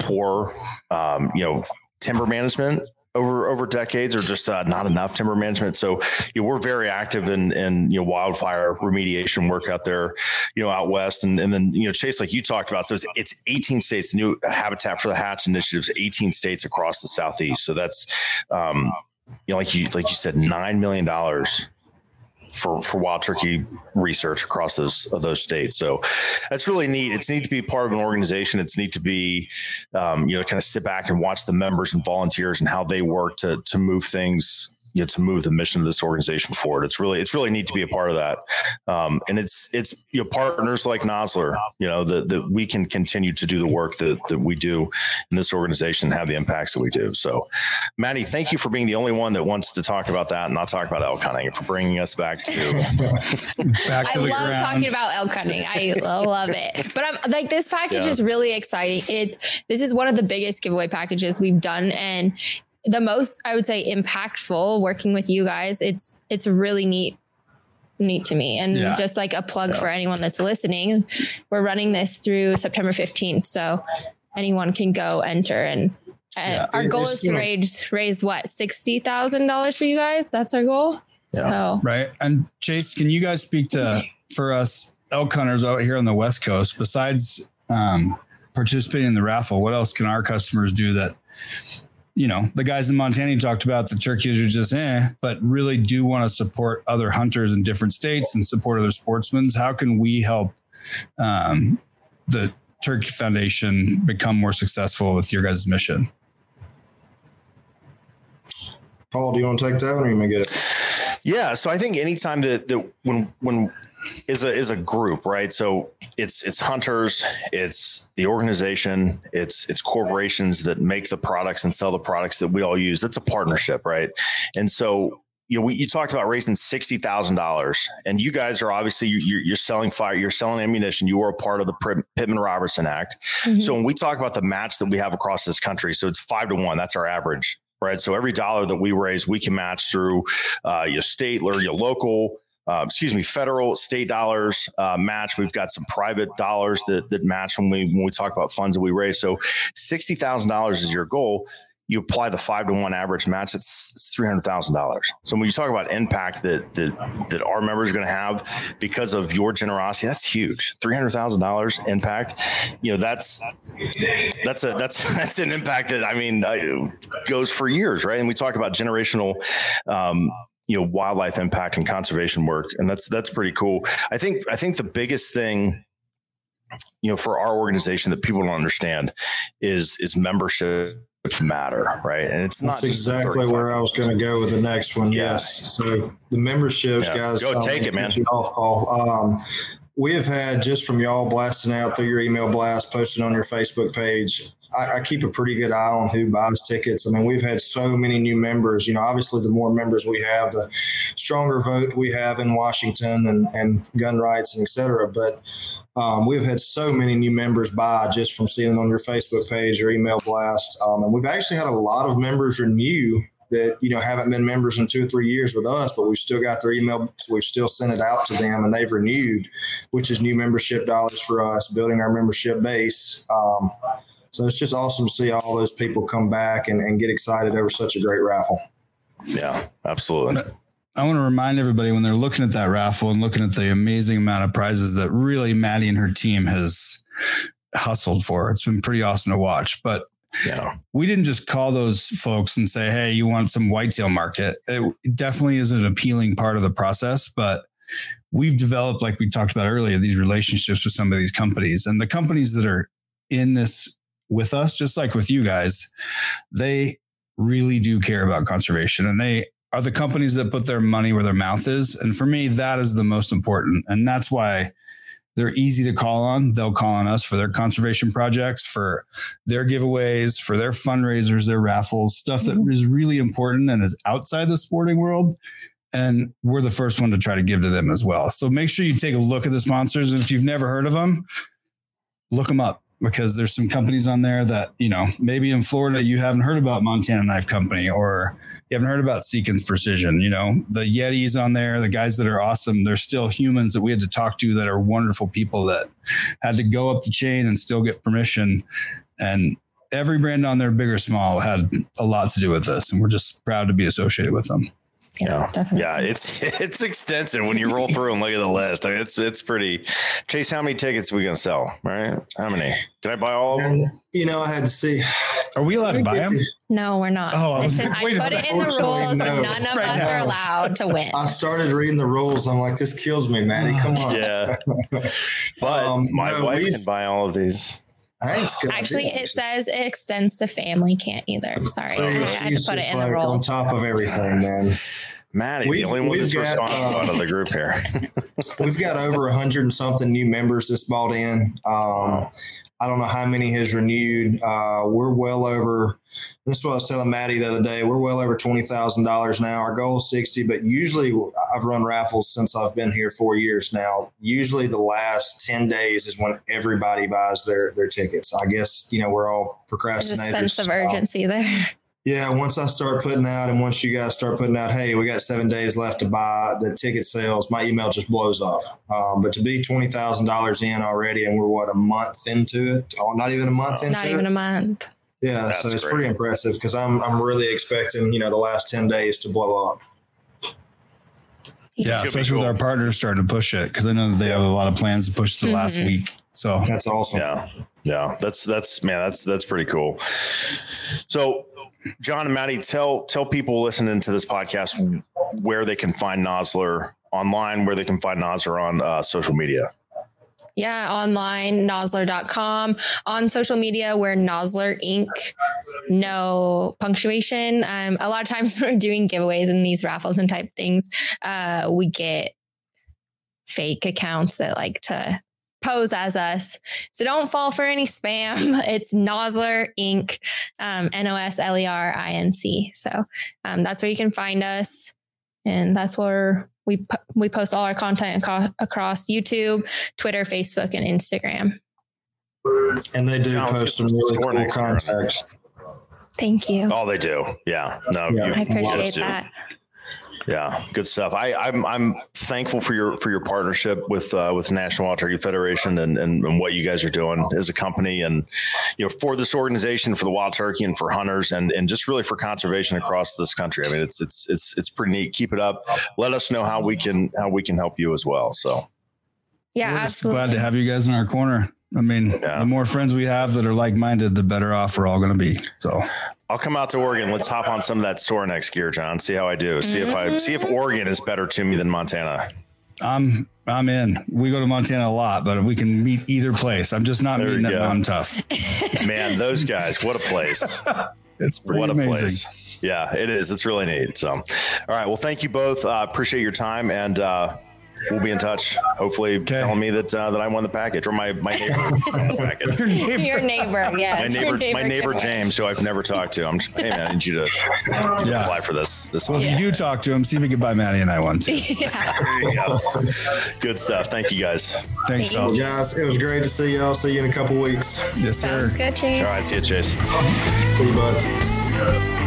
poor, um, you know, timber management over over decades, or just uh, not enough timber management. So, you know, we're very active in in you know wildfire remediation work out there, you know, out west, and and then you know, Chase, like you talked about, so it's, it's 18 states. The new Habitat for the Hatch initiatives, 18 states across the southeast. So that's, um, you know, like you like you said, nine million dollars for for wild turkey research across those those states. So that's really neat. It's neat to be part of an organization. It's neat to be, um, you know, kind of sit back and watch the members and volunteers and how they work to to move things. You know, to move the mission of this organization forward, it's really it's really neat to be a part of that, um, and it's it's you know partners like Nosler, you know that that we can continue to do the work that that we do in this organization and have the impacts that we do. So, Madi, thank you for being the only one that wants to talk about that and not talk about elk hunting, and for bringing us back to Back I to the love ground. talking about elk hunting. I love it. But I'm like this package Yeah. is really exciting. It's this is one of the biggest giveaway packages we've done and the most I would say impactful working with you guys. It's it's really neat neat to me. And Yeah. just like a plug for anyone that's listening, we're running this through September 15th. So anyone can go enter and uh, Yeah. our It- goal it's is to raise raise what sixty thousand dollars for you guys. That's our goal. So Right. And Chase, can you guys speak to for us elk hunters out here on the West Coast, besides um, participating in the raffle, what else can our customers do that, you know, the guys in Montana talked about the turkeys are just eh, but really do want to support other hunters in different states and support other sportsmen? How can we help um, the Turkey Foundation become more successful with your guys' mission? Paul, do you want to take that one or you may get it? Yeah, so I think anytime that that when when is a is a group, right? So it's it's hunters, it's the organization, it's it's corporations that make the products and sell the products that we all use. That's a partnership, right? And so you know, we, you talked about raising sixty thousand dollars, and you guys are obviously you're, you're selling fire, you're selling ammunition. You are a part of the Pittman Robertson Act. Mhm. So when we talk about the match that we have across this country, so it's five to one. That's our average, right? So every dollar that we raise, we can match through uh, your state or your local. Uh, excuse me, federal, state dollars uh, match. We've got some private dollars that that match when we when we talk about funds that we raise. So sixty thousand dollars is your goal. you apply the five to one average match, it's, it's three hundred thousand dollars. So when you talk about impact that that that our members are going to have because of your generosity, that's huge. Three hundred thousand dollars impact. You know, that's that's a that's that's an impact that I mean uh, goes for years, right? And we talk about generational. Um, you know wildlife impact and conservation work and that's that's pretty cool i think i think the biggest thing you know for our organization that people don't understand is is membership matter right and it's That's exactly where I was going to go with the next one. Yeah. Yes. So the memberships, Yeah. guys. Go um, take it, man. Off call. Um, we have had just from y'all blasting out through your email blast, posting on your Facebook page. I, I keep a pretty good eye on who buys tickets. I mean, we've had so many new members. You know, obviously, the more members we have, the stronger vote we have in Washington and, and gun rights and et cetera. But um, we've had so many new members buy just from seeing on your Facebook page or email blast. Um, and we've actually had a lot of members renew that you know haven't been members in two or three years with us, but we've still got their email. We've still sent it out to them, and they've renewed, which is new membership dollars for us, building our membership base. Um, so it's just awesome to see all those people come back and, and get excited over such a great raffle. yeah absolutely I want to remind everybody when they're looking at that raffle and looking at the amazing amount of prizes that really Madi and her team has hustled for. It's been pretty awesome to watch. But yeah we didn't just call those folks and say, "Hey, you want some whitetail market?" It definitely is an appealing part of the process, but we've developed, like we talked about earlier, these relationships with some of these companies, and the companies that are in this with us, just like with you guys, they really do care about conservation, and they are the companies that put their money where their mouth is. And for me, that is the most important, and that's why they're easy to call on. They'll call on us for their conservation projects, for their giveaways, for their fundraisers, their raffles, stuff that mm-hmm. is really important and is outside the sporting world. And we're the first one to try to give to them as well. So make sure you take a look at the sponsors. And if you've never heard of them, look them up because there's some companies on there that, you know, maybe in Florida you haven't heard about Montana Knife Company or you haven't heard about Seekins Precision, you know, the Yetis on there, the guys that are awesome. They're still humans that we had to talk to that are wonderful people that had to go up the chain and still get permission. And every brand on there, big or small, had a lot to do with this. And we're just proud to be associated with them. Yeah, definitely. yeah, it's it's extensive when you roll through and look at the list. I mean, it's it's pretty. Chase, how many tickets are we gonna sell? Right? How many? Can I buy all of them? You know, I had to see. Are we allowed to buy them? No, we're not. Oh, I It's was in- I wait a put it in the rules. no. None of Right us now. are allowed to win. I started reading the rules. I'm like, this kills me, Madi. Come on. Yeah, but Um, my no, wife can buy all of these. I think it's a good Actually, idea. it says it extends to family can't either. Sorry, So I had to put it just in the like on top of everything, man. Madi, We've- only one that's got, responsible uh, out of the group here. We've got over a hundred and something new members that's bought in. Um, I don't know how many has renewed. Uh, we're well over. This is what I was telling Madi the other day. We're well over twenty thousand dollars now. Our goal is sixty, but usually I've run raffles since I've been here four years now. Usually the last ten days is when everybody buys their their tickets. I guess you know we're all procrastinators. There's a sense of Um, urgency there. Yeah, once I start putting out, and once you guys start putting out, hey, we got seven days left to buy the ticket sales, my email just blows up. Um, but to be twenty thousand dollars in already, and we're what a month into it, oh, not even a month into it. Not it. even a month. yeah, That's so it's great. pretty impressive because I'm I'm really expecting you know the last ten days to blow up. Yeah, gonna be especially with our partners starting to push it because I know that they have a lot of plans to push the last Mhm. week. So That's awesome. Yeah, yeah, that's that's man, that's that's pretty cool. So, John and Madi, tell tell people listening to this podcast where they can find Nosler online, where they can find Nosler on uh, social media. Yeah, online, nosler.com. On social media, we're Nosler Inc. No punctuation. Um, a lot of times we're doing giveaways and these raffles and type things, uh, we get fake accounts that like to pose as us. So don't fall for any spam. It's Nosler Inc. Um, N O S L E R I N C. So um, that's where you can find us. And that's where we po- we post all our content aco- across YouTube, Twitter, Facebook, and Instagram. And they do John, let's post some some really score cool next year. contacts. Thank you. Oh, they do. Yeah. No, Yeah. you- I appreciate just do. That. Yeah, good stuff. I, I'm I'm thankful for your for your partnership with uh, with National Wild Turkey Federation and, and, and what you guys are doing as a company, and you know for this organization, for the wild turkey, and for hunters, and and just really for conservation across this country. I mean, it's it's it's it's pretty neat. Keep it up. Let us know how we can how we can help you as well. So Yeah, We're just absolutely. glad to have you guys in our corner. I mean, the more friends we have that are like minded, the better off we're all going to be. So, I'll come out to Oregon. Let's hop on some of that Sorinex gear, John. See how I do. See if I see if Oregon is better to me than Montana. I'm I'm in. We go to Montana a lot, but we can meet either place. I'm just not There meeting you at go. Mountain Tough. Man, those guys, what a place. It's pretty what a place. Yeah, it is. It's really neat. So, all right. Well, thank you both. Uh, appreciate your time, and uh, we'll be in touch. Hopefully, Okay. telling me that uh, that I won the package, or my my neighbor won the package. Your neighbor. Your neighbor, yes. My your neighbor, my neighbor. James, who I've never talked to. I'm just, hey man, I need you to Yeah. apply for this. This Well, if you do talk to him, see if he can buy Madi and I one too. yeah. Go. Good stuff. Thank you guys. Thanks, Thank fellas. Guys, it was great to see y'all. See you in a couple weeks. Yes, sir. Sounds good, Chase. All right, see you, Chase. See you, bud.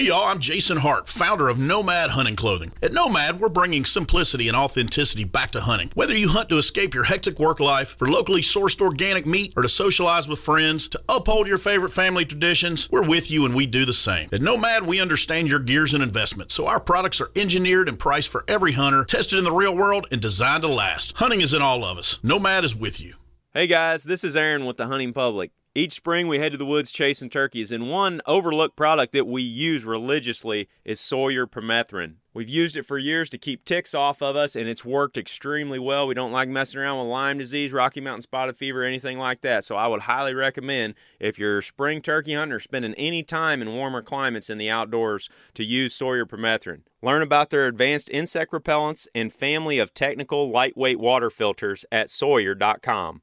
Hey y'all, I'm Jason Hart, founder of Nomad Hunting Clothing. At Nomad, we're bringing simplicity and authenticity back to hunting. Whether you hunt to escape your hectic work life, for locally sourced organic meat, or to socialize with friends, to uphold your favorite family traditions, we're with you and we do the same. At Nomad, we understand your gears and investments, so our products are engineered and priced for every hunter, tested in the real world, and designed to last. Hunting is in all of us. Nomad is with you. Hey guys, this is Aaron with the Hunting Public. Each spring we head to the woods chasing turkeys, and one overlooked product that we use religiously is Sawyer permethrin. We've used it for years to keep ticks off of us, and it's worked extremely well. We don't like messing around with Lyme disease, Rocky Mountain spotted fever, anything like that. So I would highly recommend if you're spring turkey hunting or spending any time in warmer climates in the outdoors to use Sawyer permethrin. Learn about their advanced insect repellents and family of technical lightweight water filters at Sawyer.com.